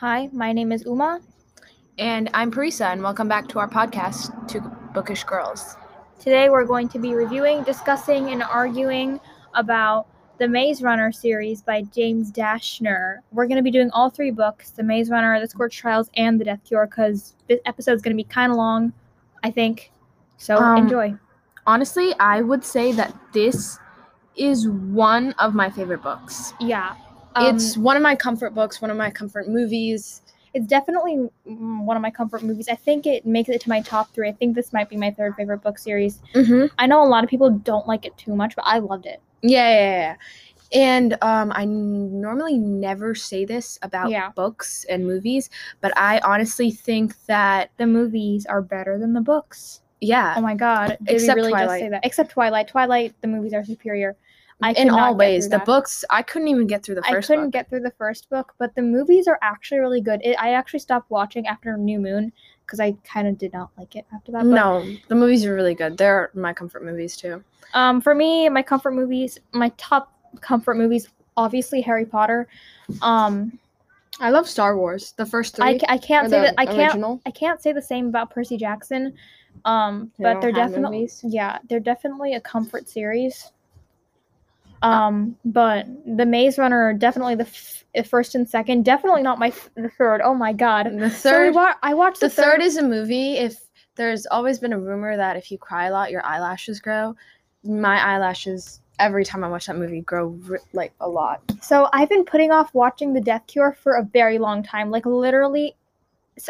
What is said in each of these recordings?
Hi, my name is Uma. And I'm Parisa, and welcome back to our podcast, Two Bookish Girls. Today we're going to be reviewing, discussing, and arguing about the Maze Runner series by James Dashner. We're going to be doing all three books The Maze Runner, The Scorch Trials, and The Death Cure because this episode's going to be kind of long, I think. So Um, enjoy. Honestly, I would say that this is one of my favorite books. Yeah. Um, it's one of my comfort books, one of my comfort movies. it's definitely one of my comfort movies. I think it makes it to my top three. I think this might be my third favorite book series. Mm-hmm. I know a lot of people don't like it too much, but I loved it. Yeah, yeah, yeah. And um, I n- normally never say this about Yeah. books and movies, but I honestly think that, The movies are better than the books. yeah, Oh my god! Did Except we really Twilight. just say that? Except Twilight. Twilight, the movies are superior. I in all ways, the that. books, I couldn't even get through the first. I couldn't book. get through the first book, but the movies are actually really good. It, I actually stopped watching after New Moon because I kind of did not like it after that. But, no, the movies are really good. They're my comfort movies too. Um, for me, my comfort movies, my top comfort movies, obviously Harry Potter. Um, I love Star Wars. The first three. I, I can't say the that I can't original. I can't say the same about Percy Jackson. Um, They but they're definitely movies? yeah, they're definitely a comfort series. Um, but the Maze Runner are definitely the f- first and second, definitely not my f- the third. Oh my god. The So third. wa- I watched the third is a movie. If there's always been a rumor that if you cry a lot, your eyelashes grow. My eyelashes every time I watch that movie grow r- like a lot. So I've been putting off watching The Death Cure for a very long time. Like literally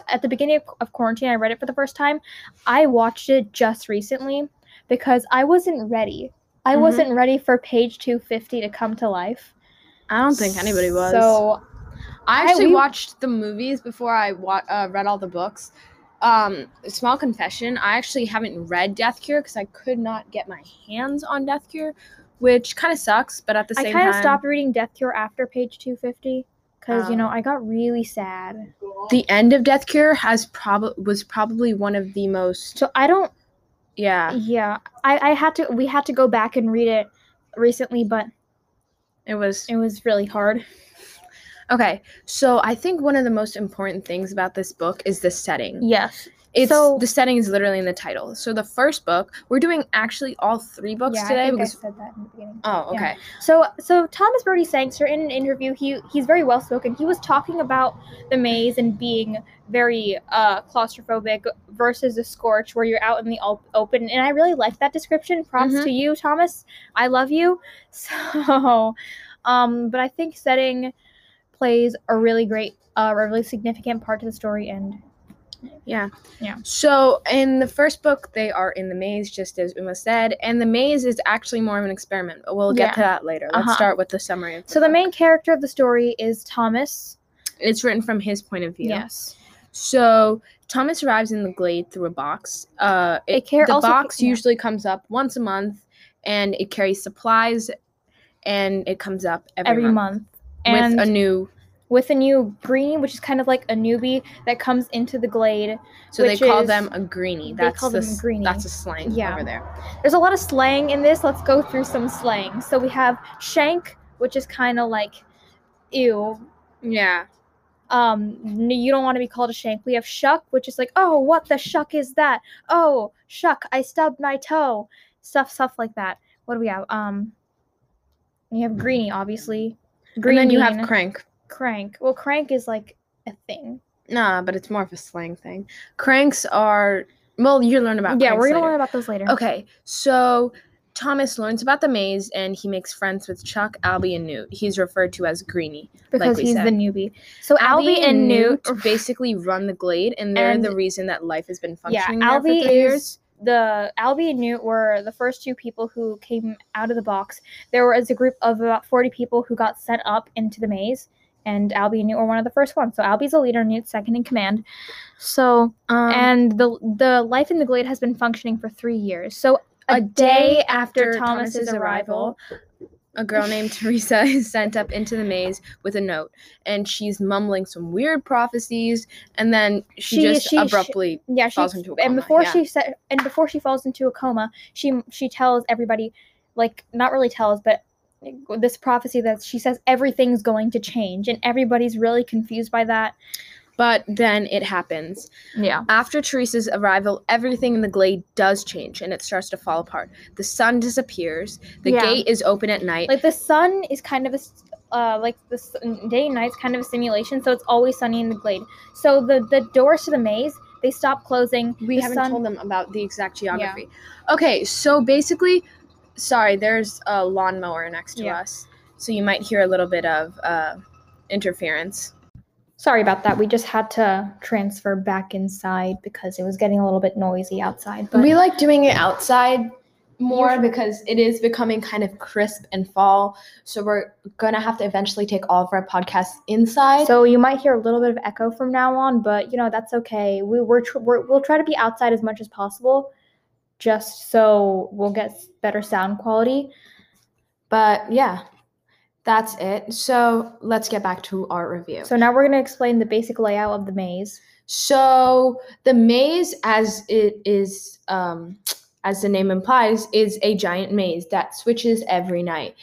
at the beginning of, of quarantine, I read it for the first time. I watched it just recently because I wasn't ready. I Mhm. wasn't ready for page 250 to come to life. I don't think anybody was. So I I- actually we- watched the movies before I wa- uh, read all the books. Um, small confession: I actually haven't read Death Cure because I could not get my hands on Death Cure, which kind of sucks. But at the same time I kind of stopped reading Death Cure after page 250 because, you know, Oh. I got really sad. the end of Death Cure has probably was probably one of the most So I don't, yeah. yeah, I, I had to, we had to go back and read it recently, but It was it was really hard. Okay, so I think one of the most important things about this book is the setting. Yes. It's So- the setting is literally in the title. So the first book, we're doing actually all three books yeah, I today think because I said that in the beginning. oh, yeah. okay. So, so Thomas Brodie Sangster in an interview, he he's very well spoken. He was talking about the maze and being very uh, claustrophobic versus the scorch, where you're out in the op- open. And I really like that description. Props Mhm. to you, Thomas. I love you. So, um, but I think setting plays a really great, uh, a really significant part to the story. And Yeah. Yeah. So in the first book, they are in the maze, just as Uma said, and the maze is actually more of an experiment. But we'll get Yeah. to that later. Let's Uh-huh. start with the summary. Of the so the main character of the story is Thomas. it's written from his point of view. Yes. So Thomas arrives in the glade through a box. Uh, it, It car- the ca- box yeah. usually comes up once a month, and it carries supplies, and it comes up every, Every, month, month. With a new. With a new greenie, which is kind of like a newbie that comes into the glade. So they call is- them a greenie. they That's call the them s- greenie. That's a slang Yeah. over there. There's a lot of slang in this. Let's go through some slang. So we have shank, which is kind of like, ew. Yeah. Um, you don't want to be called a shank. We have shuck, which is like, oh, what the shuck is that? Oh, shuck, I stubbed my toe. Stuff, stuff like that. What do we have? Um, you have greenie, obviously. and then you have crank. Crank. Well, crank is like a thing. Nah, but it's more of a slang thing. Cranks are. Well, you learn about. yeah, we're gonna later. learn about those later. Okay, so Thomas learns about the maze and he makes friends with Chuck, Albie, and Newt. He's referred to as Greenie. because we he's said. the newbie. So Albie, and Newt, basically run the glade, and they're And- the reason that life has been yeah, functioning for Albie three is years. the Albie and Newt were the first two people who came out of the box. There was a group of about forty people who got sent up into the maze, and Albie and Newt were one of the first ones. So Albie's a leader, Newt's second in command. So Um, and the the life in the glade has been functioning for three years. So a day after Thomas's Thomas's arrival, a girl named Teresa is sent up into the maze with a note, and she's mumbling some weird prophecies, and then she, She- just she- she- abruptly yeah, she falls into a and before yeah. she said and before she falls into a coma, she she tells everybody, like not really tells, but this prophecy that she says everything's going to change, and everybody's really confused by that. But then it happens. Yeah. After Teresa's arrival, everything in the glade does change and it starts to fall apart. The sun disappears. The Yeah. gate is open at night. Like the sun is kind of a uh, like the day and night's kind of a simulation, so it's always sunny in the glade. So the the doors to the maze they stop closing. we the haven't sun- told them about the exact geography. Yeah. Okay, so basically, sorry, there's a lawnmower next to Yeah. us. So you might hear a little bit of uh, interference. Sorry about that. We just had to transfer back inside because it was getting a little bit noisy outside. But we like doing it outside more because it is becoming kind of crisp and fall. So we're gonna have to eventually take all of our podcasts inside. So you might hear a little bit of echo from now on, but you know that's okay. We we're, tr- we're we'll try to be outside as much as possible, just so we'll get better sound quality. but yeah, that's it. So let's get back to our review. So now we're gonna explain the basic layout of the maze. So the maze, as it is, um, as the name implies, is a giant maze that switches every night.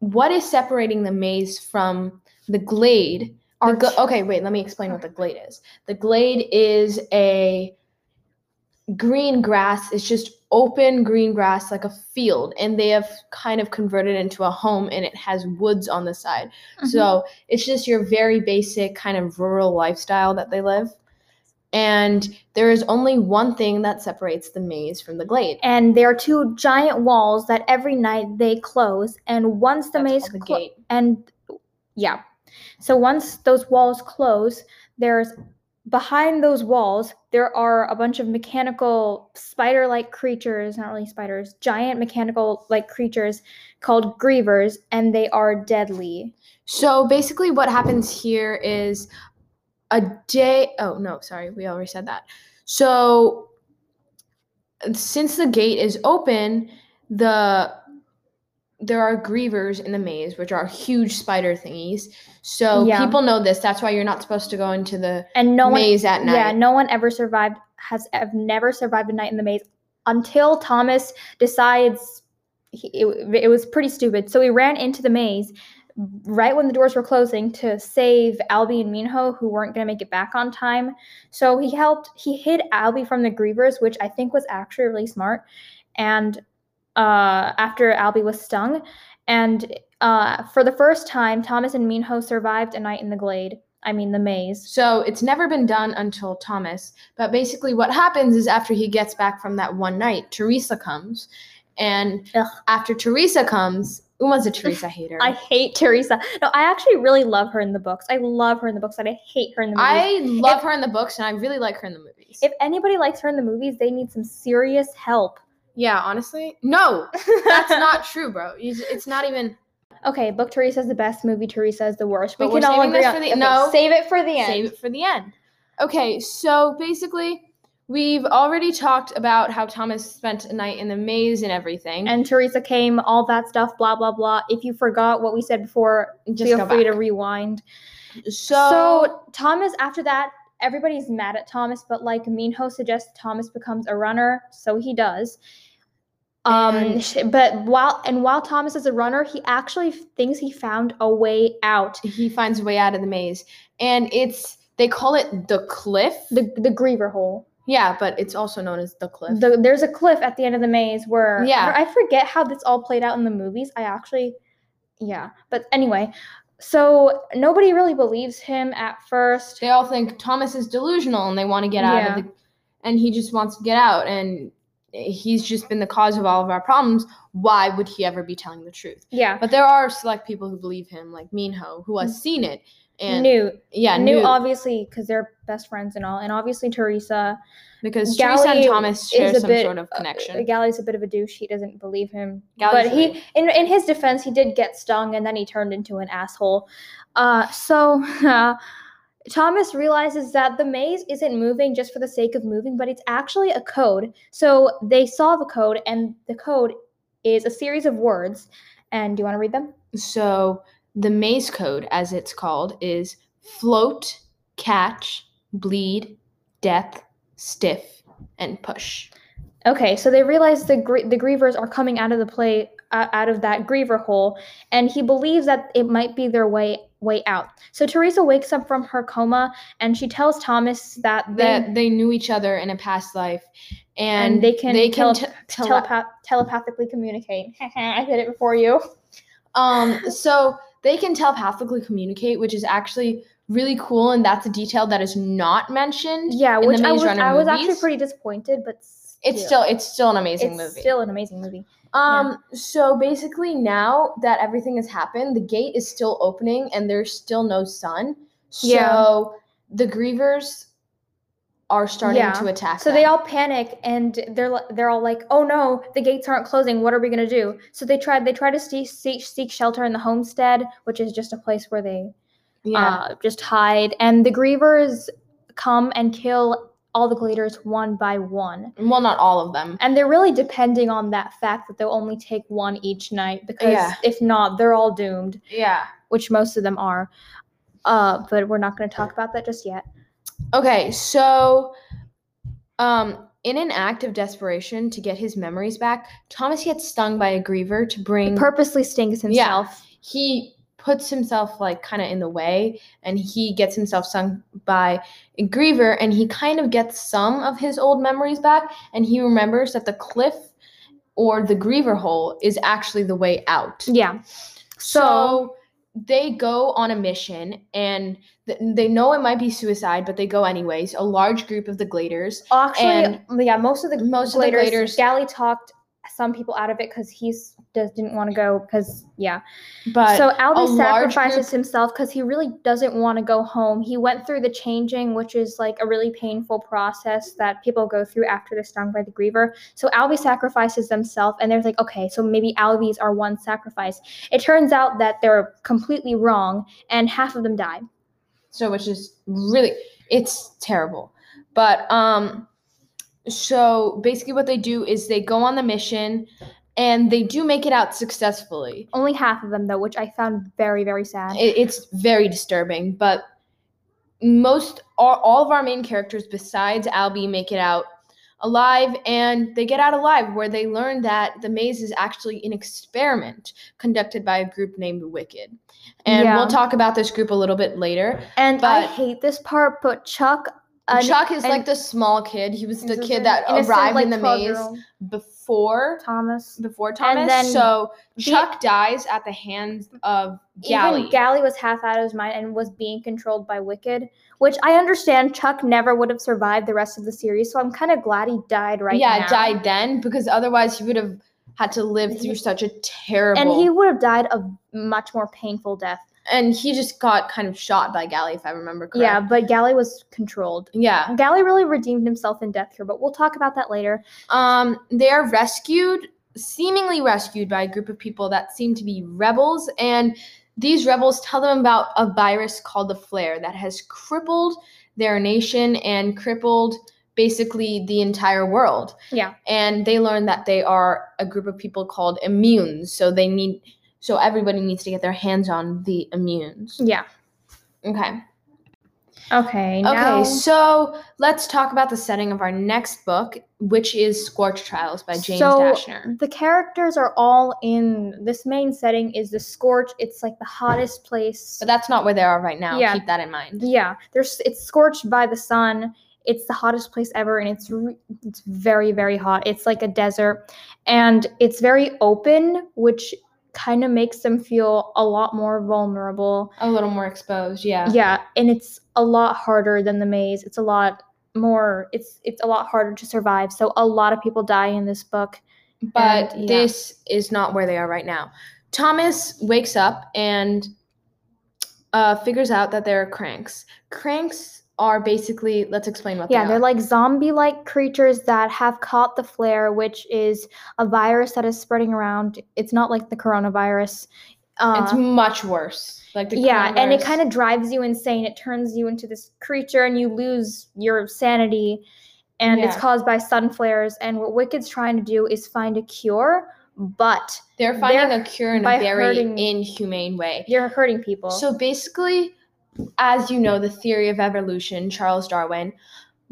What is separating the maze from the glade? Gl- okay, wait. Let me explain what the glade is. The glade is a green grass. It's just open green grass, like a field, and they have kind of converted into a home, and it has woods on the side. Mm-hmm. So it's just your very basic kind of rural lifestyle that they live. And there is only one thing that separates the maze from the glade. and there are two giant walls that every night they close, and once the That's maze the clo- gate. and yeah, so once those walls close, there's behind those walls there are a bunch of mechanical spider-like creatures not really spiders giant mechanical like creatures called grievers and they are deadly So basically, what happens here is a day. Oh, no, sorry. We already said that. So since the gate is open, the there are grievers in the maze, which are huge spider thingies. So Yeah. people know this. That's why you're not supposed to go into the and no one maze at night. Yeah, no one ever survived has have never survived a night in the maze until Thomas decides he, it, it was pretty stupid. So he ran into the maze right when the doors were closing to save Albie and Minho who weren't going to make it back on time. So he helped he hid Albie from the grievers, which I think was actually really smart. And uh, after Albie was stung, and uh, for the first time, Thomas and Minho survived a night in the glade. I mean the maze. So it's never been done until Thomas. But basically, what happens is after he gets back from that one night, Teresa comes. And Ugh. after Teresa comes, Uma's a Teresa hater. I hate Teresa. No, I actually really love her in the books. I love her in the books, and I hate her in the movies. I love If- her in the books, and I really like her in the movies. if anybody likes her in the movies, they need some serious help. Yeah, honestly, no, that's not true, bro. It's not even. okay, book Teresa is the best. Movie Teresa is the worst. But we can all agree on for the- okay, no. Save it for the end. Save it for the end. Okay, so basically, we've already talked about how Thomas spent a night in the maze and everything. And Teresa came, all that stuff, blah blah blah. If you forgot what we said before, just feel free to rewind. So, So Thomas, after that, everybody's mad at Thomas, but like Minho suggests, Thomas becomes a runner, so he does. Um, but while and while Thomas is a runner, he actually thinks he found a way out. he finds a way out of the maze, and it's they call it the cliff. The the Griever hole. yeah, but it's also known as the cliff. The, there's a cliff at the end of the maze where Yeah. I forget how this all played out in the movies. I actually, yeah. But anyway, so nobody really believes him at first. they all think Thomas is delusional and they want to get out Yeah. of the and he just wants to get out and he's just been the cause of all of our problems. Why would he ever be telling the truth? Yeah. But there are select people who believe him, like Minho, who has mm. seen it. And Newt. yeah, Newt, Newt, obviously, because they're best friends and all, and obviously Teresa. Because Teresa and Thomas share is a some bit- sort of uh, connection. Gally's a bit of a douche. He doesn't believe him. Gally's but he, in in his defense, he did get stung, and then he turned into an asshole. Uh, so uh, Thomas realizes that the maze isn't moving just for the sake of moving, but it's actually a code. So they solve a code, and the code is a series of words. And do you want to read them? So the maze code, as it's called, is float, catch, bleed, death, stiff, and push. Okay, so they realize the gr- the grievers are coming out of the play uh, out of that griever hole, and he believes that it might be their way way out. So Teresa wakes up from her coma, and she tells Thomas that they, that they knew each other in a past life, and, and they can they can tele- t- tele- telepath- telepathically communicate. I did it before you. Um, so they can telepathically communicate, which is actually really cool, and that's a detail that is not mentioned. Yeah, which I was I was actually pretty disappointed, but It's still it's still an amazing movie. still an amazing movie. um, so basically now that everything has happened, the gate is still opening, and there's still no sun. So Yeah. the grievers are starting Yeah. to attack. So they all panic and they're they're all like, "Oh no, the gates aren't closing. What are we gonna do?" So they tried they try to seek, seek seek shelter in the homestead, which is just a place where they yeah. uh, just hide. And the grievers come and kill all the gladers one by one. well, not all of them. And they're really depending on that fact that they'll only take one each night because Yeah. if not, they're all doomed, Yeah. which most of them are. Uh, but we're not going to talk about that just yet. Okay, so um in an act of desperation to get his memories back, Thomas gets stung by a griever to bring Purposely stings himself. Yeah. he puts himself like kind of in the way and he gets himself stung by a griever and he kind of gets some of his old memories back and he remembers that the cliff or the griever hole is actually the way out. Yeah. So, So they go on a mission and th- they know it might be suicide, but they go anyways. A large group of the Gladers. actually, yeah, most of the Most of the Gladers, Gladers- Gally talked some people out of it because he's just didn't want to go because yeah. But so Albie sacrifices group- himself because he really doesn't want to go home. He went through the changing, which is like a really painful process that people go through after they're stung by the griever. So Albie sacrifices himself, and they're like, okay, so maybe Albie's are one sacrifice. It turns out that they're completely wrong, and half of them die. so which is really it's terrible. But um so basically what they do is they go on the mission and they do make it out successfully. Only half of them though, which I found very very sad. It, it's very disturbing, but most all, all of our main characters besides Albie make it out alive and they get out alive where they learn that the maze is actually an experiment conducted by a group named Wicked. And Yeah. we'll talk about this group a little bit later. and I hate this part, but Chuck. uh, Chuck is like the small kid. He was the kid that arrived like, in the maze 12-year-old before Thomas. before Thomas. And then so the- Chuck dies at the hands of Gally. Even Gally was half out of his mind and was being controlled by Wicked, which I understand Chuck never would have survived the rest of the series. So I'm kind of glad he died right yeah, now. died then because otherwise he would have had to live through such a terrible. And he would have died a much more painful death. And he just got kind of shot by Gally, if I remember correctly. Yeah, but Gally was controlled. Yeah. Gally really redeemed himself in Death Cure, but we'll talk about that later. Um, they are rescued, seemingly rescued by a group of people that seem to be rebels, and these rebels tell them about a virus called the flare that has crippled their nation and crippled basically the entire world. Yeah. And they learn that they are a group of people called immunes, so they need so everybody needs to get their hands on the immunes. Yeah. Okay. Okay. Now, Okay, so let's talk about the setting of our next book, which is Scorch Trials by James so Dashner. the characters are all in this main setting is the Scorch. It's like the hottest place. But that's not where they are right now. Yeah. Keep that in mind. Yeah, there's it's scorched by the sun. It's the hottest place ever, and it's re- it's very very hot. It's like a desert, and it's very open, which kind of makes them feel a lot more vulnerable. A little more exposed, yeah. Yeah, and it's a lot harder than the maze. It's a lot more. It's it's a lot harder to survive. So a lot of people die in this book. But And, yeah. this is not where they are right now. Thomas wakes up and uh, figures out that there are cranks. Cranks are basically, let's explain what Yeah, they they're like zombie-like creatures that have caught the flare, which is a virus that is spreading around. It's not like the coronavirus. Uh, it's much worse. Like the yeah, and it kind of drives you insane. It turns you into this creature, and you lose your sanity. And it's caused by sun flares. And what Wicked's trying to do is find a cure, but they're finding they're- a cure in a very hurting- inhumane way. you're hurting people. So basically, as you know, the theory of evolution, Charles Darwin,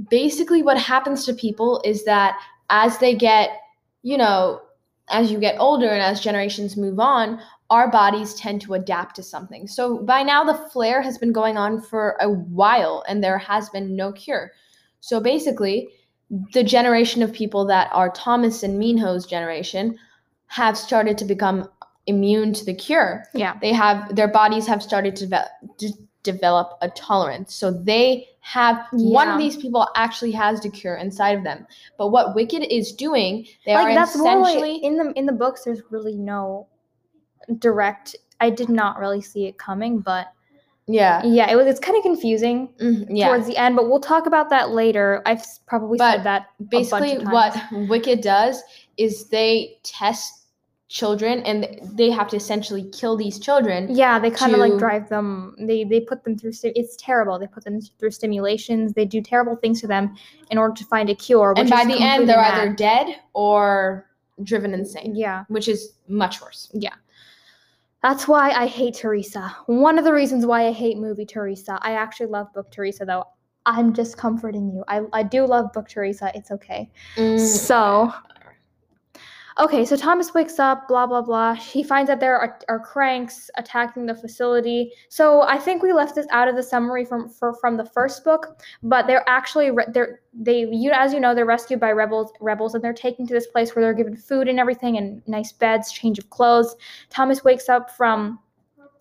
basically what happens to people is that as they get, you know, as you get older and as generations move on, our bodies tend to adapt to something. So by now, the flare has been going on for a while and there has been no cure. So basically, the generation of people that are Thomas and Minho's generation have started to become immune to the cure. Yeah. They have their bodies have started to develop, develop a tolerance. So they have one of these people actually has the cure inside of them. But what Wicked is doing, they like are that's more essentially like, in the in the books. There's really no direct. I did not really see it coming, but yeah. yeah, it was. It's kind of confusing Mhm, yeah. towards the end, but we'll talk about that later. I've probably But said that basically what wicked does is they test children and they have to essentially kill these children Yeah, they kind of like drive them. They they put them through. sti- It's terrible. They put them through stimulations. They do terrible things to them in order to find a cure. Which and by the end they're mad. either dead or driven insane Yeah, which is much worse yeah that's why I hate Teresa. One of the reasons why I hate movie Teresa. I actually love book Teresa though. I'm just comforting you. I I do love book Teresa. It's okay. Mm, So, okay, so Thomas wakes up, blah, blah, blah. He finds that there are, are cranks attacking the facility. So I think we left this out of the summary from for, from the first book, but they're actually, they're, they, you as you know, they're rescued by rebels, rebels, and they're taken to this place where they're given food and everything and nice beds, change of clothes. Thomas wakes up from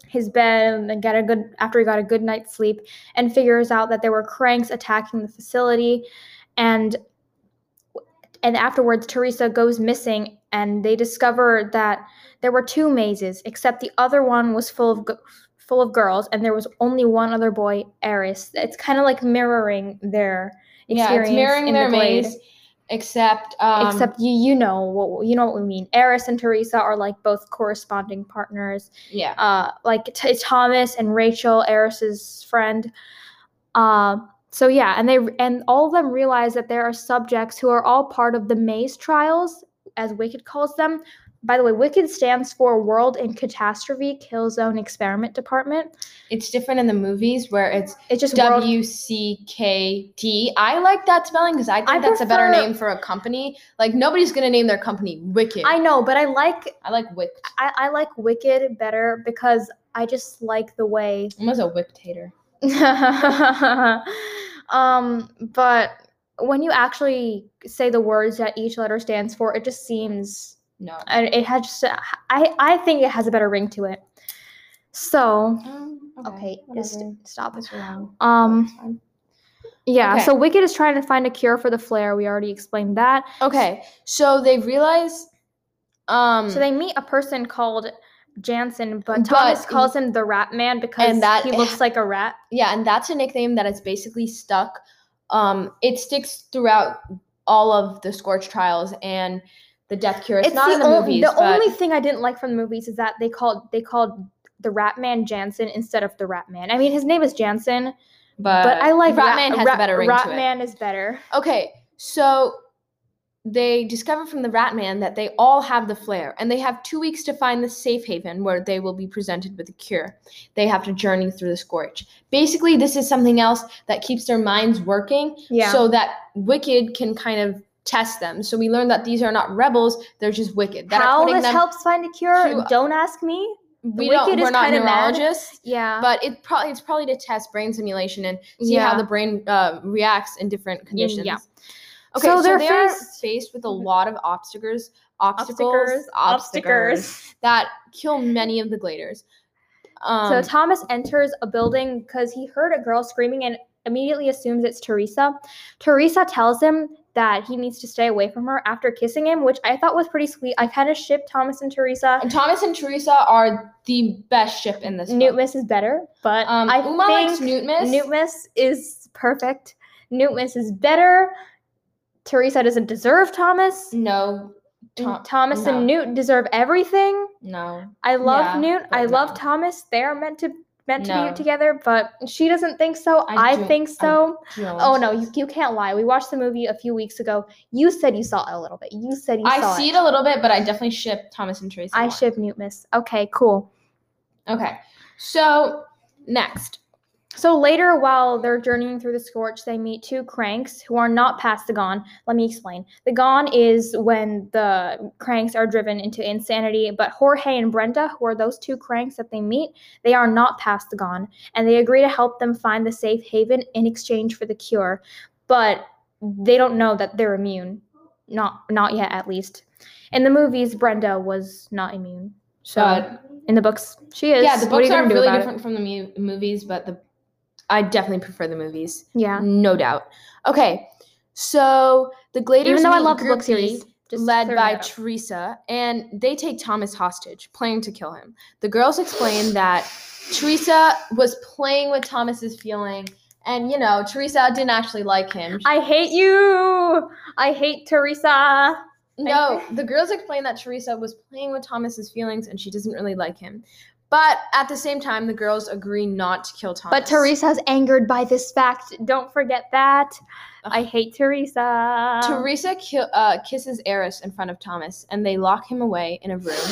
his bed and get a good after he got a good night's sleep and figures out that there were cranks attacking the facility and and afterwards Teresa goes missing and they discover that there were two mazes except the other one was full of full of girls and there was only one other boy Aris it's kind of like mirroring their yeah it's mirroring in their the maze except um except you you know what you know what we mean. Aris and Teresa are like both corresponding partners. Yeah. Uh, like t- Thomas and Rachel, Aris's friend. Uh, so yeah, and they and all of them realize that there are subjects who are all part of the Maze trials, as Wicked calls them. By the way, Wicked stands for World in Catastrophe Kill Zone Experiment Department. it's different in the movies where it's It's just W C K D. I like that spelling because I think I that's a better name for a company. Like nobody's gonna name their company Wicked. I know, but I like I like Wick. I, I like Wicked better because I just like the way I'm a Wick hater. um, but when you actually say the words that each letter stands for, it just seems No. and it has just I I think it has a better ring to it. So Um, okay, just stop. That's wrong. Um, yeah. Okay. So Wicked is trying to find a cure for the flare. We already explained that. Okay, so they realize. Um, So they meet a person called Janson, but But Thomas he- calls him the Rat Man because that- he looks like a rat. yeah, and that's a nickname that is basically stuck. Um, it sticks throughout all of the Scorch trials and the Death Cure. It's, not in the on- movies, The but only thing I didn't like from the movies is that they called they called the Rat Man Janson instead of the Rat Man. I mean, his name is Janson, but, but I like Ratman has a better ring Rat to it. Man is better. Okay, so they discover from the Ratman that they all have the flare, and they have two weeks to find the safe haven where they will be presented with a cure. They have to journey through the scorch. Basically, this is something else that keeps their minds working Yeah. so that Wicked can kind of test them. So we learn that these are not rebels, they're just Wicked. That How this helps find a cure? to- Don't ask me. we Wicked don't, is we're not neurologists. Yeah. But it probably it's probably to test brain simulation and see yeah. how the brain uh, reacts in different conditions. yeah. Okay, So so, they're they are faced- faced with a lot of obstacles, obstacles, Obstacles, obstacles that kill many of the gladers. Um, so Thomas enters a building because he heard a girl screaming and immediately assumes it's Teresa. Teresa tells him that he needs to stay away from her after kissing him, which I thought was pretty sweet. I kind of ship Thomas and Teresa. and Thomas and Teresa are the best ship in this. Newt. Miss is better, but Um, I Uma think likes Newtmas. Newt Miss is perfect. Newtmas is better. Teresa doesn't deserve Thomas. No, Tom- Thomas no. and Newt deserve everything. no. I love Yeah, Newt. I but love no. Thomas. They're meant to meant to No. be together, but she doesn't think so. I I, think so. don't. oh no, you, you can't lie. We watched the movie a few weeks ago. You said you saw it a little bit. You said you I saw see it. it a little bit, but I definitely ship Thomas and Teresa. I more. ship Newtmas. Okay, cool. Okay, so next. So later, while they're journeying through the Scorch, they meet two cranks who are not past the Gone. Let me explain. The Gone is when the cranks are driven into insanity, but Jorge and Brenda, who are those two cranks that they meet, they are not past the Gone, and they agree to help them find the safe haven in exchange for the cure. But they don't know that they're immune. Not not yet, at least. In the movies, Brenda was not immune. So in the books, she is. yeah, the What are books are really about it? different from the mu- movies, but the I definitely prefer the movies. Yeah. No doubt. Okay, so the Gladers Even though I love the book series, just led by. Teresa, and they take Thomas hostage, planning to kill him. The girls explain that Teresa was playing with Thomas's feeling, and you know, Teresa didn't actually like him. I hate you. I hate Teresa. No, the girls explain that Teresa was playing with Thomas's feelings and she doesn't really like him. But at the same time, the girls agree not to kill Thomas. But Teresa's angered by this fact. Don't forget that. I hate Teresa. Teresa ki- uh, kisses Aris in front of Thomas, and they lock him away in a room.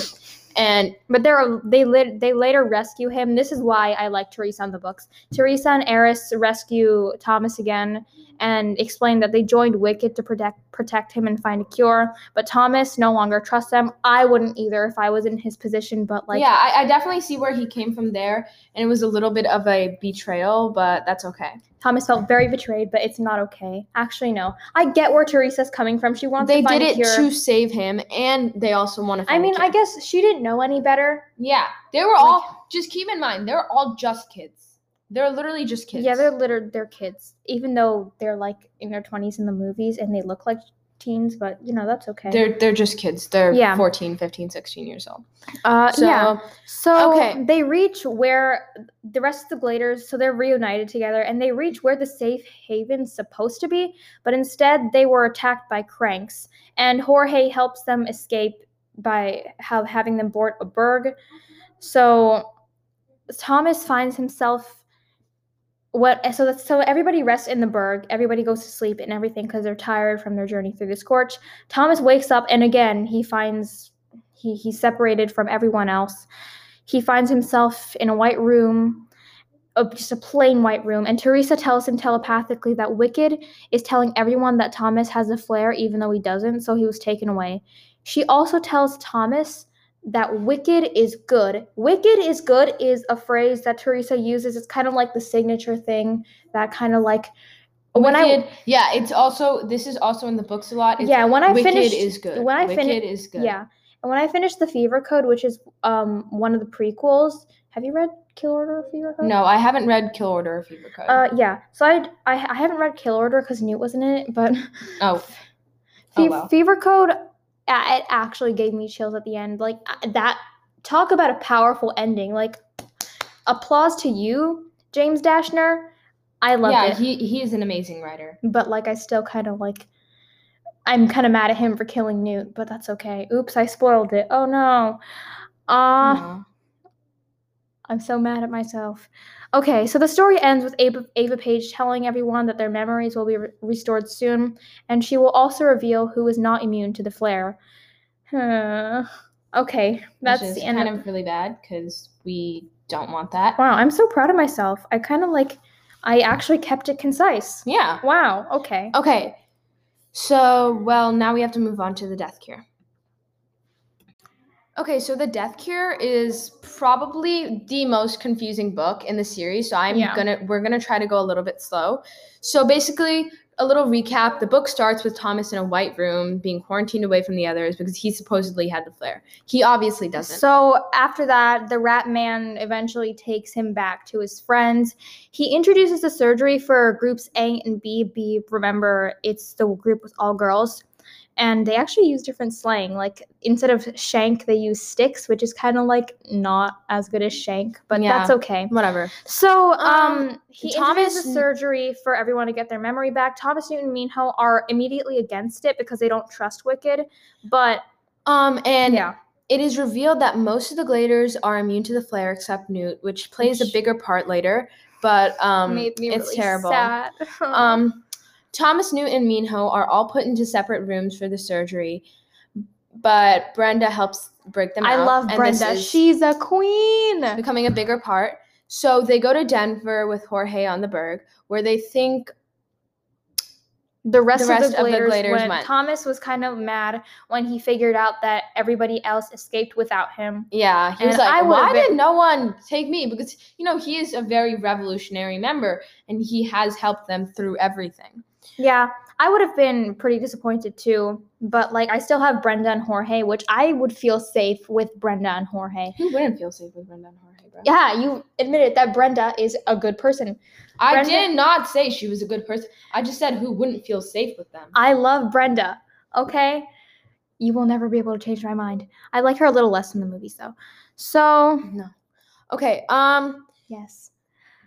And But they're they lit, they later rescue him. This is why I like Teresa in the books. Teresa and Aris rescue Thomas again and explain that they joined Wicked to protect protect him and find a cure. But Thomas no longer trusts them. I wouldn't either if I was in his position. But like, yeah, I, I definitely see where he came from there, and it was a little bit of a betrayal, but that's okay. Thomas felt very betrayed. But it's not okay. Actually, no. I get where Teresa's coming from. She wants They to find did it to save him, and they also want to. I mean, I guess she didn't know any better. yeah, they were all. Just keep in mind, they're all just kids. They're literally just kids. Yeah, they're literally they're kids, even though they're like in their twenties in the movies and they look like teens. But you know that's okay. They're they're just kids. They're Yeah. 14, 15, 16 years old. uh, So yeah. So okay. they reach where the rest of the Gladers, so they're reunited together, and they reach where the safe haven's supposed to be, but instead they were attacked by cranks, and Jorge helps them escape by having them board a berg. So Thomas finds himself what so that's so everybody rests in the berg everybody goes to sleep and everything because they're tired from their journey through the scorch. Thomas wakes up and again he finds he he's separated from everyone else. He finds himself in a white room just a plain white room and teresa tells him telepathically that wicked is telling everyone that thomas has a flare even though he doesn't so he was taken away. She also tells thomas that wicked is good. Wicked is good is a phrase that Teresa uses. It's kind of like the signature thing that kind of like when Wicked, yeah, it's also this is also in the books a lot. It's yeah when I Wicked finished is good. when I Wicked finished is good. yeah and when I finished the Fever Code, which is um one of the prequels. Have you read Kill Order or Fever Code? No, I haven't read Kill Order or Fever Code. Uh yeah. So I I, I haven't read Kill Order because Newt wasn't in it, but oh, Fe- Oh, wow. Fever Code, it actually gave me chills at the end. Like uh, that, talk about a powerful ending. Like, applause to you, James Dashner. I loved yeah, it, he he is an amazing writer. but like I still kind of like. I'm kind of mad at him for killing Newt, but that's okay. Oops, I spoiled it. Oh no. Ah. Aw. I'm so mad at myself. Okay, so the story ends with Ava, Ava Paige telling everyone that their memories will be re- restored soon, and she will also reveal who is not immune to the flare. Okay, that's Which is the end. kind of, of really bad because we don't want that. wow, I'm so proud of myself. I kind of like, I actually kept it concise. Yeah. Wow. Okay. Okay. So, well, now we have to move on to the Death Cure. Okay, so the Death Cure is probably the most confusing book in the series. So I'm Yeah. gonna we're gonna try to go a little bit slow. So basically, a little recap: the book starts with Thomas in a white room, being quarantined away from the others because he supposedly had the flare. He obviously doesn't. So after that, the Rat Man eventually takes him back to his friends. He introduces the surgery for groups A and B. B, remember, it's the group with all girls. And they actually use different slang. Like instead of shank, they use sticks, which is kind of like not as good as shank, but Yeah. that's okay. Whatever. So, um, Um, he Thomas introduces N- surgery for everyone to get their memory back. Thomas Newton and Minho are immediately against it because they don't trust Wicked. But Um, and yeah, It is revealed that most of the Gladers are immune to the flare except Newt, which plays a bigger part later. But um, made me it's really terrible. sad. Um, Thomas, Newt, and Minho are all put into separate rooms for the surgery, but Brenda helps break them I out. love and Brenda. She's a queen. becoming a bigger part. So they go to Denver with Jorge on the Berg, where they think the rest, The rest of the of the Gladers, Gladers went. Thomas was kind of mad when he figured out that everybody else escaped without him. Yeah, he was And I like, would've "Why been- did no one take me?" Because you know he is a very revolutionary member, and he has helped them through everything. Yeah, I would have been pretty disappointed too. But like, I still have Brenda and Jorge, which I would feel safe with Brenda and Jorge. Who wouldn't feel safe with Brenda and Jorge, bro? Yeah, you admitted that Brenda is a good person. I Brenda- did not say she was a good person. I just said who wouldn't feel safe with them. I love Brenda. Okay, you will never be able to change my mind. I like her a little less in the movies though. So no. Okay. Um. yes.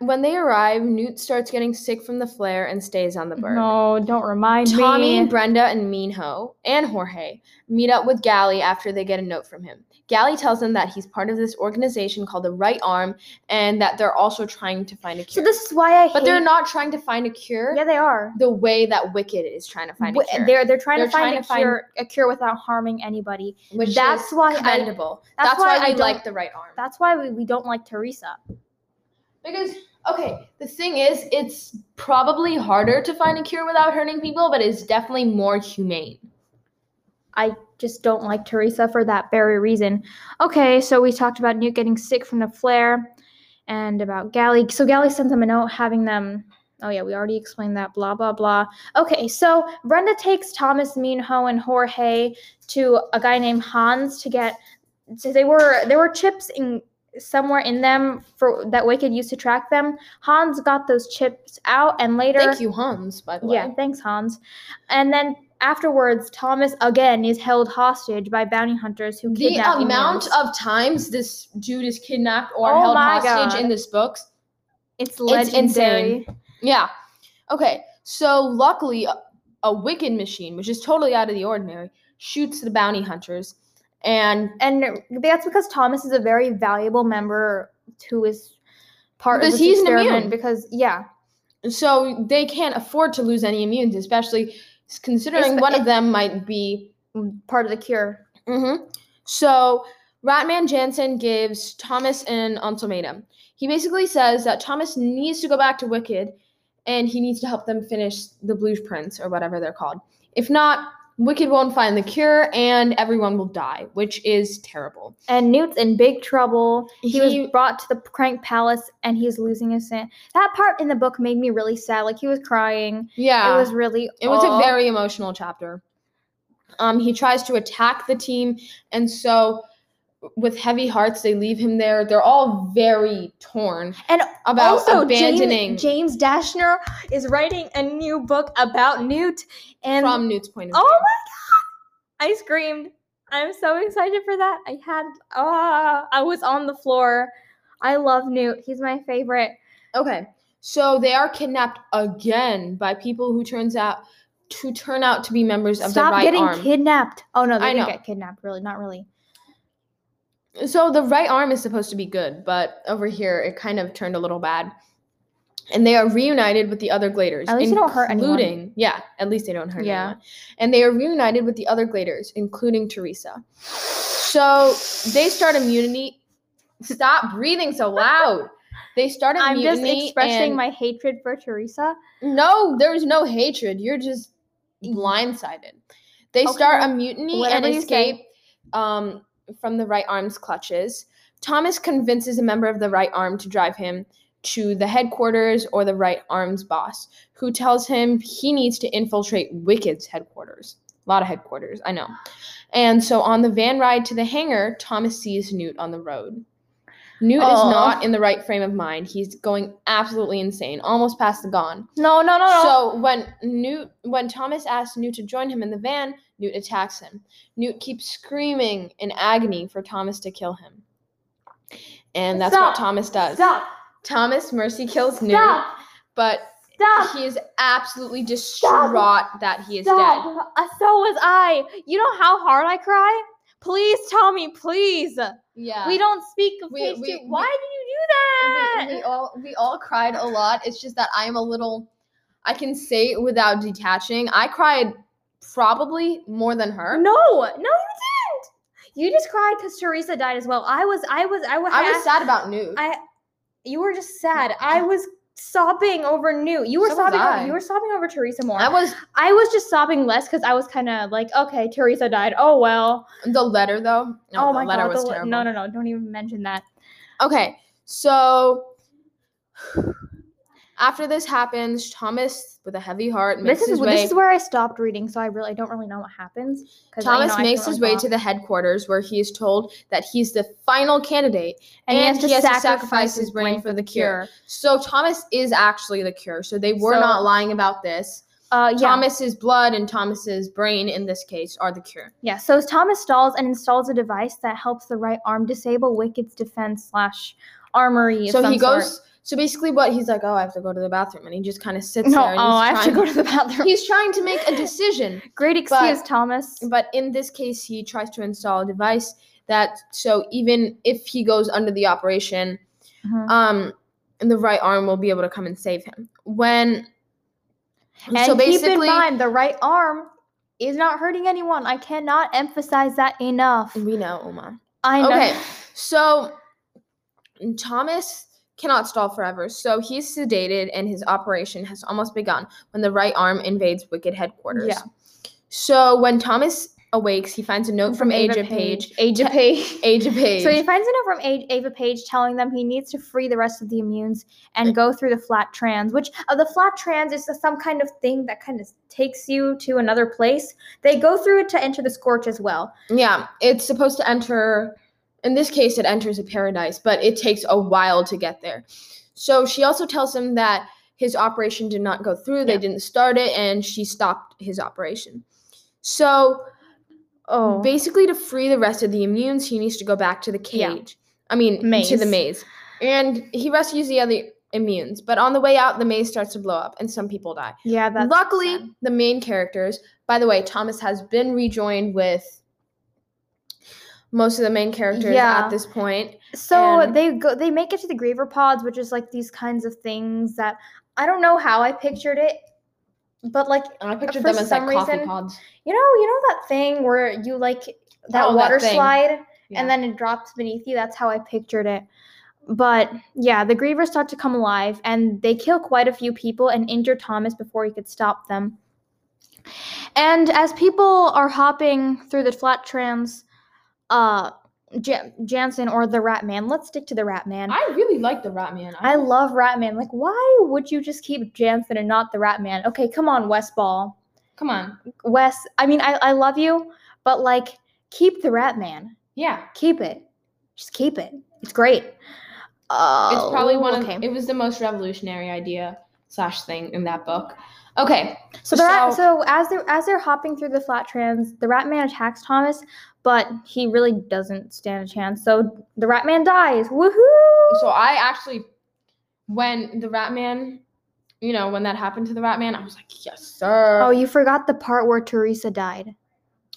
When they arrive, Newt starts getting sick from the flare and stays on the berg. No, don't remind Tommy, me. Tommy, Brenda, and Minho and Jorge meet up with Gally after they get a note from him. Gally tells them that he's part of this organization called the Right Arm and that they're also trying to find a cure. So this is why I. but they're not trying to find a cure Yeah, they are. the way that Wicked is trying to find a cure. They're they're trying They're to find trying a to find- cure a cure without harming anybody. which that's is why I- commendable. that's that's, why why, I we don't- like the Right Arm. That's why we, we don't like Teresa. Because okay, the thing is, it's probably harder to find a cure without hurting people, but it's definitely more humane. I just don't like Teresa for that very reason. Okay, so we talked about Newt getting sick from the flare and about Gally. So Gally sends them a note having them. Oh, yeah, we already explained that. Blah, blah, blah. Okay, so Brenda takes Thomas, Minho, and Jorge to a guy named Hans to get. So they were there were chips in somewhere in them for that Wicked used to track them. Hans got those chips out, and later. Thank you, Hans. By the way. Yeah, thanks, Hans. And then afterwards, Thomas again is held hostage by bounty hunters who The kidnap amount of times this dude is kidnapped or Oh held hostage God. in this books. it's it's insane. Yeah. Okay. So luckily, a, a wicked machine, which is totally out of the ordinary, shoots the bounty hunters, and And that's because Thomas is a very valuable member who is part Because of this he's an experiment. immune. Because yeah, so they can't afford to lose any immunes, especially considering Espe- one of them might be. part of the cure. hmm So Ratman Janson gives Thomas an ultimatum. He basically says that Thomas needs to go back to Wicked, and he needs to help them finish the blueprints or whatever they're called. If not, Wicked won't find the cure, and everyone will die, which is terrible. And Newt's in big trouble. He, He- was brought to the Crank Palace, and he's losing his sin. That part in the book made me really sad. Like he was crying. Yeah, It was really. It was oh. a very emotional chapter. Um, he tries to attack the team, and so with heavy hearts, they leave him there. They're all very torn And about also, abandoning James, James Dashner is writing a new book about Newt, and from Newt's point of view oh view. my god, I screamed! I'm so excited for that. I had ah, I was on the floor. I love Newt. He's my favorite. Okay, so they are kidnapped again by people who turns out to turn out to be members of Stop the right getting arm. kidnapped. Oh no, they I didn't know. get kidnapped. Really, not really. So the right arm is supposed to be good, but over here it kind of turned a little bad. And they are reunited with the other Gladers. At least they don't hurt anyone. including- Yeah, at least they don't hurt Yeah. anyone. And they are reunited with the other Gladers, including Teresa. So they start a mutiny. Stop breathing so loud. They start a I'm just expressing my hatred for Teresa. No, there's no hatred. You're just blindsided. They start a mutiny whatever and escape um, from the right arm's clutches. Thomas convinces a member of the right arm to drive him to the headquarters or the right arm's boss, who tells him he needs to infiltrate Wicked's headquarters. A lot of headquarters, I know. And so on the van ride to the hangar, Thomas sees Newt on the road. Newt Aw. is not in the right frame of mind. He's going absolutely insane, almost past the gone. No, no, no, no. So when Newt, when Thomas asks Newt to join him in the van, Newt attacks him. Newt keeps screaming in agony for Thomas to kill him, and that's Stop. what Thomas does. Stop! Thomas mercy kills Newt, but Stop! he is absolutely distraught that he is dead. Stop! Uh, so was I. You know how hard I cry? Please tell me, please. Yeah, We don't speak of We- we- two. we- Why did you do that? we, we all we all cried a lot. It's just that I'm a little. I can say it without detaching. I cried probably more than her. no, no, you didn't. You just cried because Teresa died as well. I was, I was, I was. I was sad about news. I, You were just sad. I mm. was sobbing over new. You were So sobbing. Over, you were sobbing over Teresa more. I was I was just sobbing less because I was kind of like, okay, Teresa died. Oh well. the letter though. No, oh the my letter god. was le- terrible. no, no, no. Don't even mention that. Okay, so after this happens, Thomas, with a heavy heart, makes This is his way. this is where I stopped reading, so I really I don't really know what happens. 'cause I- you Thomas know, I makes his really way talk. to the headquarters where he is told that he's the final candidate and, he has, to, sacrifice sacrifice his brain for the cure. So Thomas is actually the cure. So they were So- not lying about this. Uh, yeah, Thomas's blood and Thomas's brain in this case are the cure. yeah. So Thomas stalls and installs a device that helps the right arm disable Wicked's defense slash armory. so he sort. goes. So basically, what he's like, oh, I have to go to the bathroom, and he just kind of sits No, there. And oh, I have to go to the bathroom. He's trying to make a decision, Great excuse, Thomas. but in this case, he tries to install a device that so even if he goes under the operation, Mhm. um, the right arm will be able to come and save him. When And so keep in mind, the right arm is not hurting anyone. I cannot emphasize that enough. we know Oma. I know. Okay, so Thomas cannot stall forever, so he's sedated and his operation has almost begun when the right arm invades Wicked headquarters. Yeah. So when Thomas awakes, he finds a note from, Aja Paige. Aja Paige. Aja Paige. So he finds a note from A- Ava Paige telling them he needs to free the rest of the immunes and go through the flat trans, which uh, the flat trans is some kind of thing that kind of takes you to another place. They go through it to enter the scorch as well. yeah, it's supposed to enter. In this case, it enters a paradise, but it takes a while to get there. So she also tells him that his operation did not go through. They Yeah. didn't start it, and she stopped his operation. So Oh, basically to free the rest of the immunes he needs to go back to the cage. Yeah. i mean maze. to the Maze. and he rescues the other immunes but on the way out the maze starts to blow up and some people die yeah, that's luckily sad. the main characters by the way thomas has been rejoined with most of the main characters Yeah. at this point So and- they go they make it to the Griever pods, which is like these kinds of things that I don't know how I pictured it, but like i pictured For them as some like coffee reason- pods you know, you know that thing where you like that Oh, water thing. slide Yeah. and then it drops beneath you. That's how I pictured it. But yeah, the Grievers start to come alive and they kill quite a few people and injure Thomas before he could stop them. And as people are hopping through the flat trans, uh, Jan- Janson or the Rat Man, let's stick to the Rat Man. i really like the rat man I love Rat Man. Like, why would you just keep Janson and not the Rat Man? Okay, come on, Wes Ball. come on Wes, I mean, I, I love you, but like, keep the Rat Man. yeah Keep it. Just keep it. It's great. Uh, it's probably one okay. of it was the most revolutionary idea slash thing in that book okay So the rat, So- so as they're as they're hopping through the flat trans, the rat man attacks Thomas, but he really doesn't stand a chance. So the rat man dies. Woohoo! So I actually, when the Rat Man, you know, when that happened to the Rat Man, I was like, yes, sir. oh, you forgot the part where Teresa died.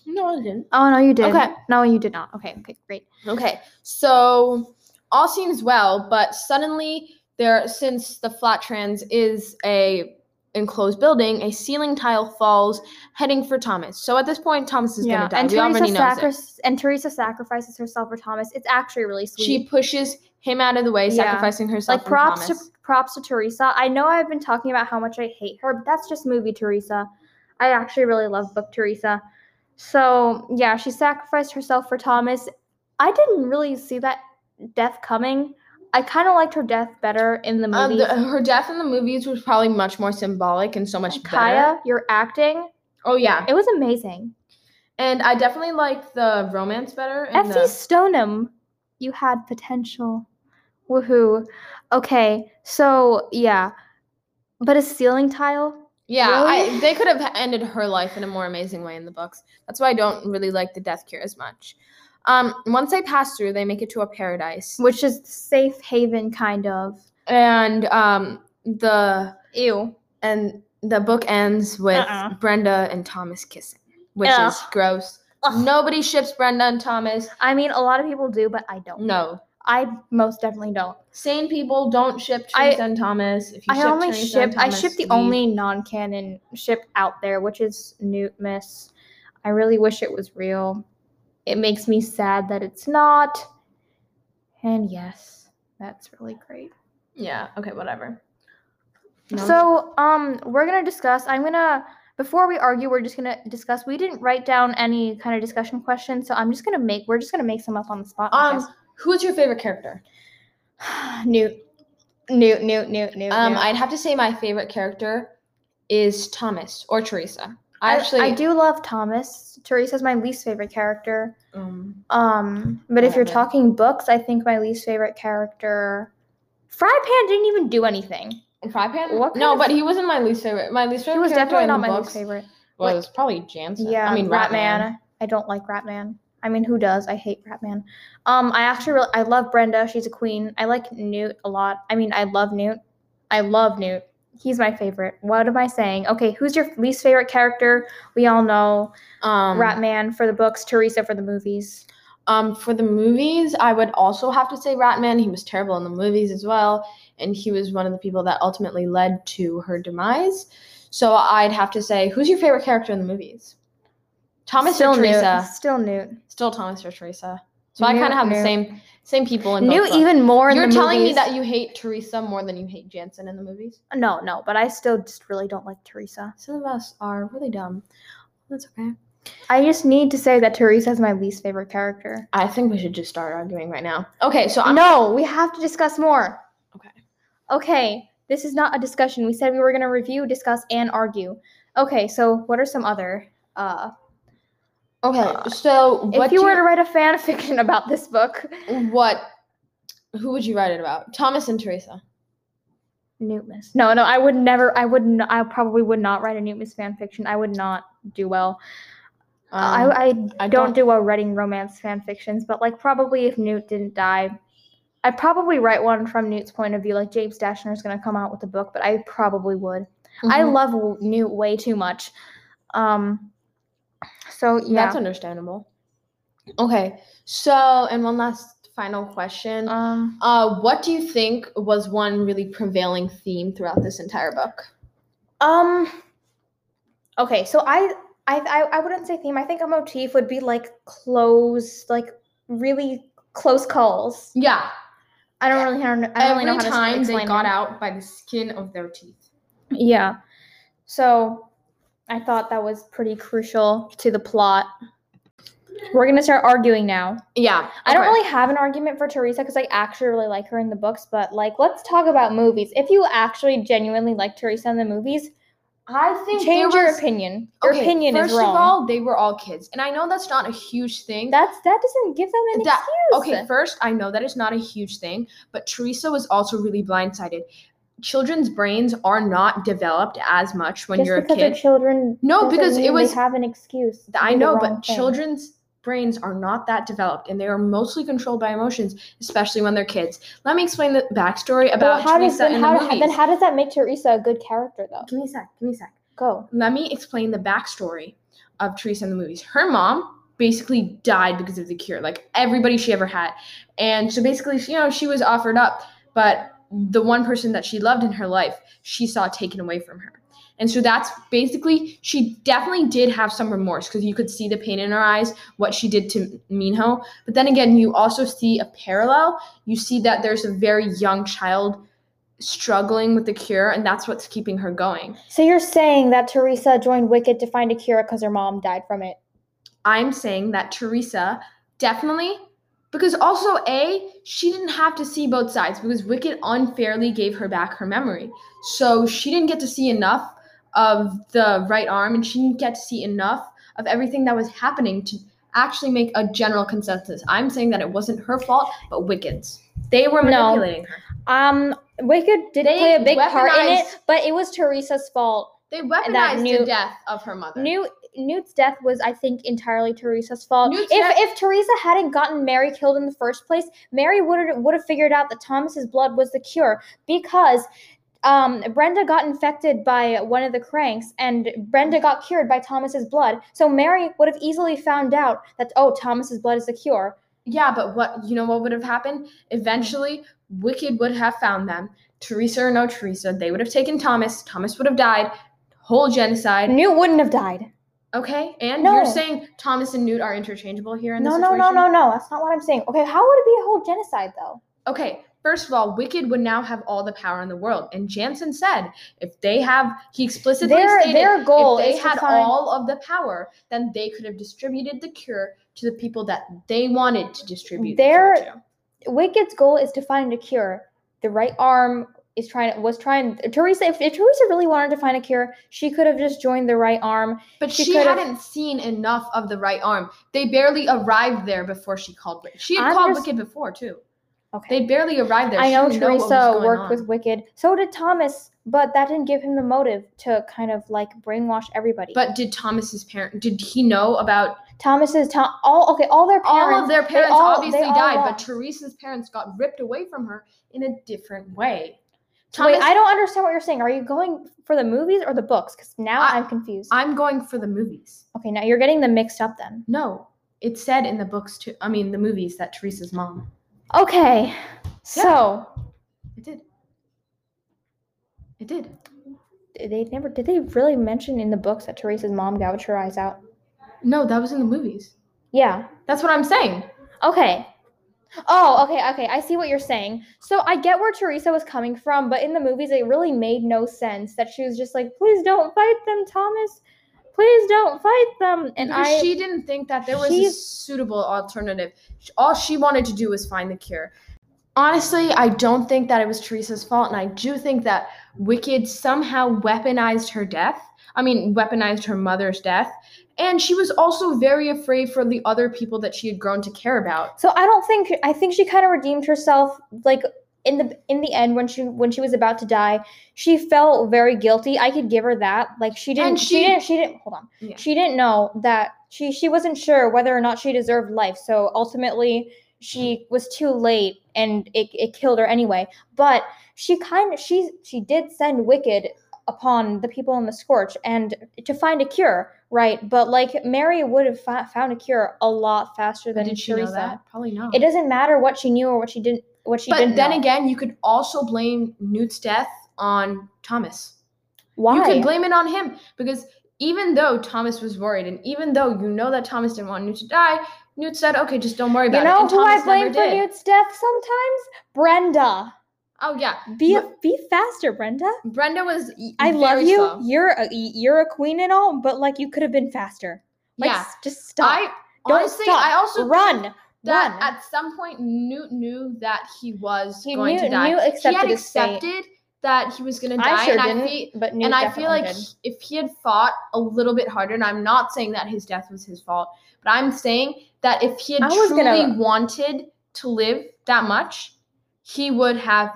no, I didn't. Oh no, you did. Okay. No, you did not. Okay. Okay. Great. Okay, so all seems well, but suddenly there, since the flat trans is a enclosed building, a ceiling tile falls, heading for Thomas. So at this point, Thomas is gonna die. and we Teresa already know it. sacri- and Teresa sacrifices herself for Thomas. It's actually really sweet. She pushes him out of the way, Yeah. sacrificing herself. like props Thomas. to props to Teresa. I know I've been talking about how much I hate her, but that's just movie Teresa. I actually really love book Teresa. So yeah, she sacrificed herself for Thomas. I didn't really see that death coming. I kind of liked her death better in the movie. the- her death in the movies was probably much more symbolic and so much better. Kaya, your acting, Oh yeah, it was amazing. and I definitely like the romance better. in Effie the- Stoneham, you had potential. Woohoo. Okay, so yeah. But a ceiling tile? yeah, I, they could have ended her life in a more amazing way in the books. That's why I don't really like the death cure as much. Um, once they pass through, they make it to a paradise, Which is safe haven kind of. and um, the Ew. and the book ends with Uh-uh. Brenda and Thomas kissing, which Ugh. is gross. Ugh. Nobody ships Brenda and Thomas. I mean, a lot of people do, but I don't. No, I most definitely don't. sane people don't ship I- Teresa and Thomas. If you I ship only Teresa ship. and I Thomas, ship the leave. only non-canon ship out there, which is Newtmas. I really wish it was real. It makes me sad that it's not. And yes, that's really great. Yeah. Okay. Whatever. No? So, um, we're gonna discuss. I'm gonna before we argue, we're just gonna discuss. We didn't write down any kind of discussion questions, so I'm just gonna make. We're just gonna make some up on the spot. Um, who's your favorite character? Newt, Newt, Newt, Newt, Newt. Um, Newt. I'd have to say my favorite character is Thomas or Teresa. I actually, I do love Thomas. Teresa's my least favorite character. Um, Um, but if you're Whatever. talking books, I think my least favorite character, Fry Pan didn't even do anything. Fry Pan. What no, but he wasn't my least favorite. My least favorite. He was definitely not my least favorite. It was probably Janson. Yeah, I mean Ratman. Ratman. I don't like Ratman. I mean, who does? I hate Ratman. Um, I actually really, I love Brenda. She's a queen. I like Newt a lot. I mean, I love Newt. I love Newt. He's my favorite. What am I saying? Okay, who's your least favorite character? We all know Um, Ratman for the books, Teresa for the movies. Um, for the movies, I would also have to say Ratman. He was terrible in the movies as well, and he was one of the people that ultimately led to her demise. So I'd have to say, who's your favorite character in the movies? Thomas Still or Teresa? Newt. Still Newt. Still Thomas or Teresa. So I kind of have the same same people in both Newt books. even more in You're the telling me that you hate Teresa more than you hate Janson in the movies. No, no, but I still just really don't like Teresa. Some of us are really dumb. That's okay. I just need to say that Teresa is my least favorite character. I think we should just start arguing right now. Okay, so I'm no, we have to discuss more. Okay. Okay, this is not a discussion. We said we were going to review, discuss, and argue. Okay, so what are some other? Uh, okay. Uh, So what if you do were to write a fan fiction about this book, What? Who would you write it about? Thomas and Teresa. Newtmas. No, no, I would never. I would. I probably would not write a Newtmas fan fiction. I would not do well. Um, I, I, I don't, don't- do well writing romance fan fictions, but like probably if Newt didn't die, I'd probably write one from Newt's point of view. Like James Dashner is going to come out with a book, but I probably would. I Mhm. love Newt way too much. Um. So yeah. That's understandable. Okay, so and one last final question. um. Uh, what do you think was one really prevailing theme throughout this entire book? Um. Okay, so I, I, I, I wouldn't say theme. I think a motif would be like close, like really close calls. Yeah, I don't really, I don't every really know how to time they explain got it. out by the skin of their teeth. Yeah. So I thought that was pretty crucial to the plot. We're gonna start arguing now. Yeah, I don't really have an argument for Teresa because I actually really like her in the books, but like let's talk about movies. If you actually genuinely like Teresa in the movies, I think change your was- opinion. Your Okay, opinion first is wrong. First of all, they were all kids, and I know that's not a huge thing. That's that doesn't give them an That- excuse. Okay, first, I know that is not a huge thing, but Teresa was also really blindsided. Children's brains are not developed as much when Just you're a because they're kid. children. No, because it was- they have an excuse. I know, but thing. children's brains are not that developed and they are mostly controlled by emotions, especially when they're kids. Let me explain the backstory Well, about does Teresa then in how, the movies. then how does that make Teresa a good character though? give me a sec, give me a sec. Go. Let me explain the backstory of Teresa in the movies. Her mom basically died because of the cure, like everybody she ever had. And so basically, you know, she was offered up, but the one person that she loved in her life, she saw taken away from her. And so that's basically, she definitely did have some remorse because you could see the pain in her eyes, what she did to Minho. But then again, you also see a parallel. You see that there's a very young child struggling with the cure, and that's what's keeping her going. So you're saying that Teresa joined Wicked to find a cure because her mom died from it? I'm saying that Teresa definitely, because also, A, she didn't have to see both sides because Wicked unfairly gave her back her memory. So she didn't get to see enough of the right arm and she didn't get to see enough of everything that was happening to actually make a general consensus. I'm saying that it wasn't her fault, but Wicked's. They were No. manipulating her. Um, Wicked did They play a big part in it, but it was Teresa's fault. They weaponized the Newt- death of her mother. Newt Newt's death was, I think, entirely Teresa's fault. Newt's if death- if Teresa hadn't gotten Mary killed in the first place, Mary would have would have figured out that Thomas's blood was the cure because. Um, Brenda got infected by one of the cranks, and Brenda got cured by Thomas's blood. So Mary would have easily found out that oh, Thomas's blood is the cure. Yeah, but what you know what would have happened? Eventually, Wicked would have found them. Teresa or no Teresa, they would have taken Thomas. Thomas would have died. Whole genocide. Newt wouldn't have died. Okay, and No. you're saying Thomas and Newt are interchangeable here in No, this no, situation? no, no, no. That's not what I'm saying. Okay, how would it be a whole genocide though? Okay, first of all, Wicked would now have all the power in the world. And Janson said if they have, he explicitly Their stated their goal if they had find all of the power, then they could have distributed the cure to the people that they wanted to distribute Their-. Wicked's goal is to find a cure. The right arm is trying was trying Teresa if, if Teresa really wanted to find a cure, she could have just joined the right arm. But she she, hadn't seen enough of the right arm. They barely arrived there before she called Wicked. She had I'm called just- Wicked before too. Okay. They barely arrived there. I She know didn't what was Teresa going worked on. with Wicked. So did Thomas, but that didn't give him the motive to kind of like brainwash everybody. But did Thomas's parent? Did he know about Thomas's Tom all okay, all their parents all of their parents? all- obviously all died, but. Teresa's parents got ripped away from her in a different way. Wait, I don't understand what you're saying. Are you going for the movies or the books? Because now I- I'm confused. I'm going for the movies. okay, now you're getting them mixed up then. No, it said in the books too. I mean, the movies that Teresa's mom. Okay. So It did. It did. they never did they really mention in the books that Teresa's mom gouged her eyes out? No, that was in the movies. Yeah. That's what I'm saying. Okay. Oh, okay, okay. I see what you're saying. So I get where Teresa was coming from, but in the movies, it really made no sense that she was just like, "Please don't fight them, Thomas. Please don't fight them." And because I, she didn't think that there was a suitable alternative. All she wanted to do was find the cure. Honestly, I don't think that it was Teresa's fault, and I do think that Wicked somehow weaponized her death. I mean, weaponized her mother's death. And she was also very afraid for the other people that she had grown to care about. so I don't think I think she kind of redeemed herself, like in the in the end when she when she was about to die. She felt very guilty. I could give her that. Like she didn't. She, she- didn't. She didn't. Hold on. Yeah. She didn't know that she she wasn't sure whether or not she deserved life. So ultimately, she hmm. was too late, and it, it killed her anyway. But she kind of she she did send Wicked upon the people in the Scorch and to find a cure, right? But like Mary would have fa- found a cure a lot faster than Did she Teresa. know that? Probably not. It doesn't matter what she knew or what she didn't. What she but didn't. then know. again, you could also blame Newt's death on Thomas. why? You could blame it on him because even though Thomas was worried, and even though you know that Thomas didn't want Newt to die, Newt said, "Okay, just don't worry you about know it." And who I blame for did. Newt's death sometimes? Brenda. Oh yeah, Be be faster, Brenda. Brenda was. I love you. slow. You're a you're a queen and all, but like you could have been faster. Like, yeah, just stop. I Don't honestly, stop. I also run, that run. at some point Newt knew that he was He going knew- to die. Newt he had accepted that he was going to die, I sure and I didn't, feel, but Newt and I feel like if he had fought a little bit harder, and I'm not saying that his death was his fault, but I'm saying that if he had truly gonna- wanted to live that much, he would have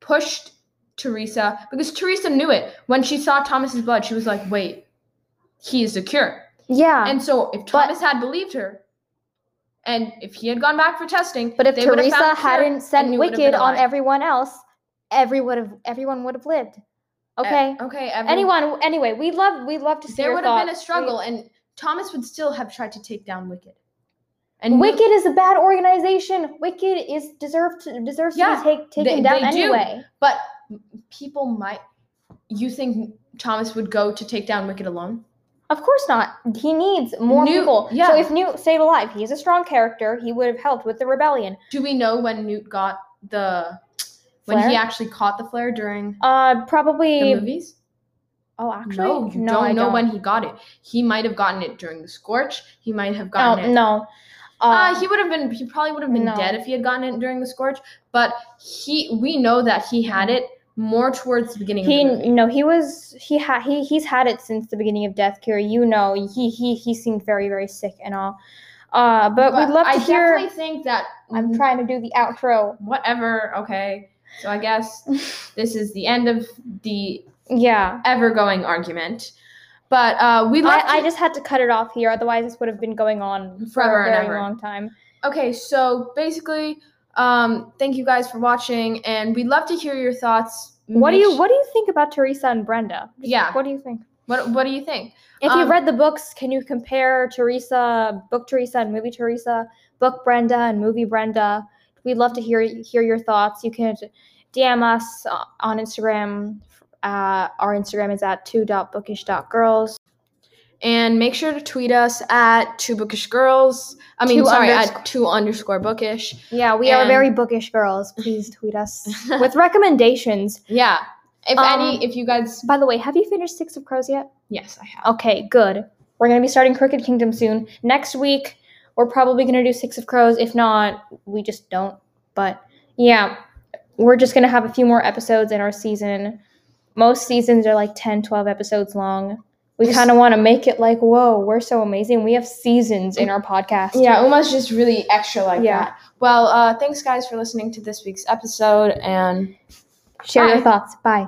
pushed Teresa because Teresa knew it. When she saw Thomas's blood, she was like, wait, he is the cure. yeah. And so if Thomas had believed her, and if he had gone back for testing, but if Teresa hadn't sent Newt would have Wicked on everyone else, every would have everyone would have lived. E- Okay. okay. everyone- Anyone. Anyway, we love we love to see there would have been a thoughts. We- struggle, and Thomas would still have tried to take down Wicked. And Wicked is a bad organization. Wicked is deserved to deserves Yeah, to be take, taken they- down they do. anyway. but people might. You think Thomas would go to take down Wicked alone? Of course not. He needs more Newt- people. yeah. So if Newt stayed alive, he's a strong character. He would have helped with the rebellion. Do we know when Newt got the when he actually caught the flare during Uh, the probably. movies? Oh, actually, no, you no, don't I know don't. when he got it. He might have gotten it during the scorch. He might have Oh gotten it. no. Uh, Uh, he would have been. He probably would have been no. dead if he had gotten it during the scorch. But he, we know that he had it more towards the beginning. he of the movie. no he was he had he he's had it since the beginning of Death Cure. You know he he he seemed very very sick and all. Uh, but, we'd love to I hear. definitely think that I'm trying to do the outro. whatever. Okay, so I guess this is the end of the Yeah. ever-going argument. But uh, we. I, I just had to cut it off here, otherwise this would have been going on for Forever a and very ever. long time. okay, so basically, um, thank you guys for watching, and we'd love to hear your thoughts. What do you What do you think about Teresa and Brenda? Just Yeah. What do you think? What What do you think? If Um, you've read the books, can you compare Teresa, book Teresa, and movie Teresa, book Brenda and movie Brenda? We'd love to hear hear your thoughts. You can DM us uh, on Instagram. Uh, our Instagram is at two.bookish.girls. And make sure to tweet us at two bookish girls. I mean, Two sorry, undersc- at two underscore bookish. Yeah, we are very bookish girls. Please tweet us with recommendations. Yeah. If Um, any, if you guys, By the way, have you finished Six of Crows yet? yes, I have. Okay, good. We're gonna be starting Crooked Kingdom soon. Next week, we're probably gonna do Six of Crows. If not, we just don't. But yeah, we're just gonna have a few more episodes in our season. Most seasons are like 10, 12 episodes long. We kind of want to make it like, whoa, we're so amazing. We have seasons in our podcast. Yeah, Uma's just really extra like Yeah. that. Well, uh, thanks guys for listening to this week's episode, and Share your thoughts. Bye.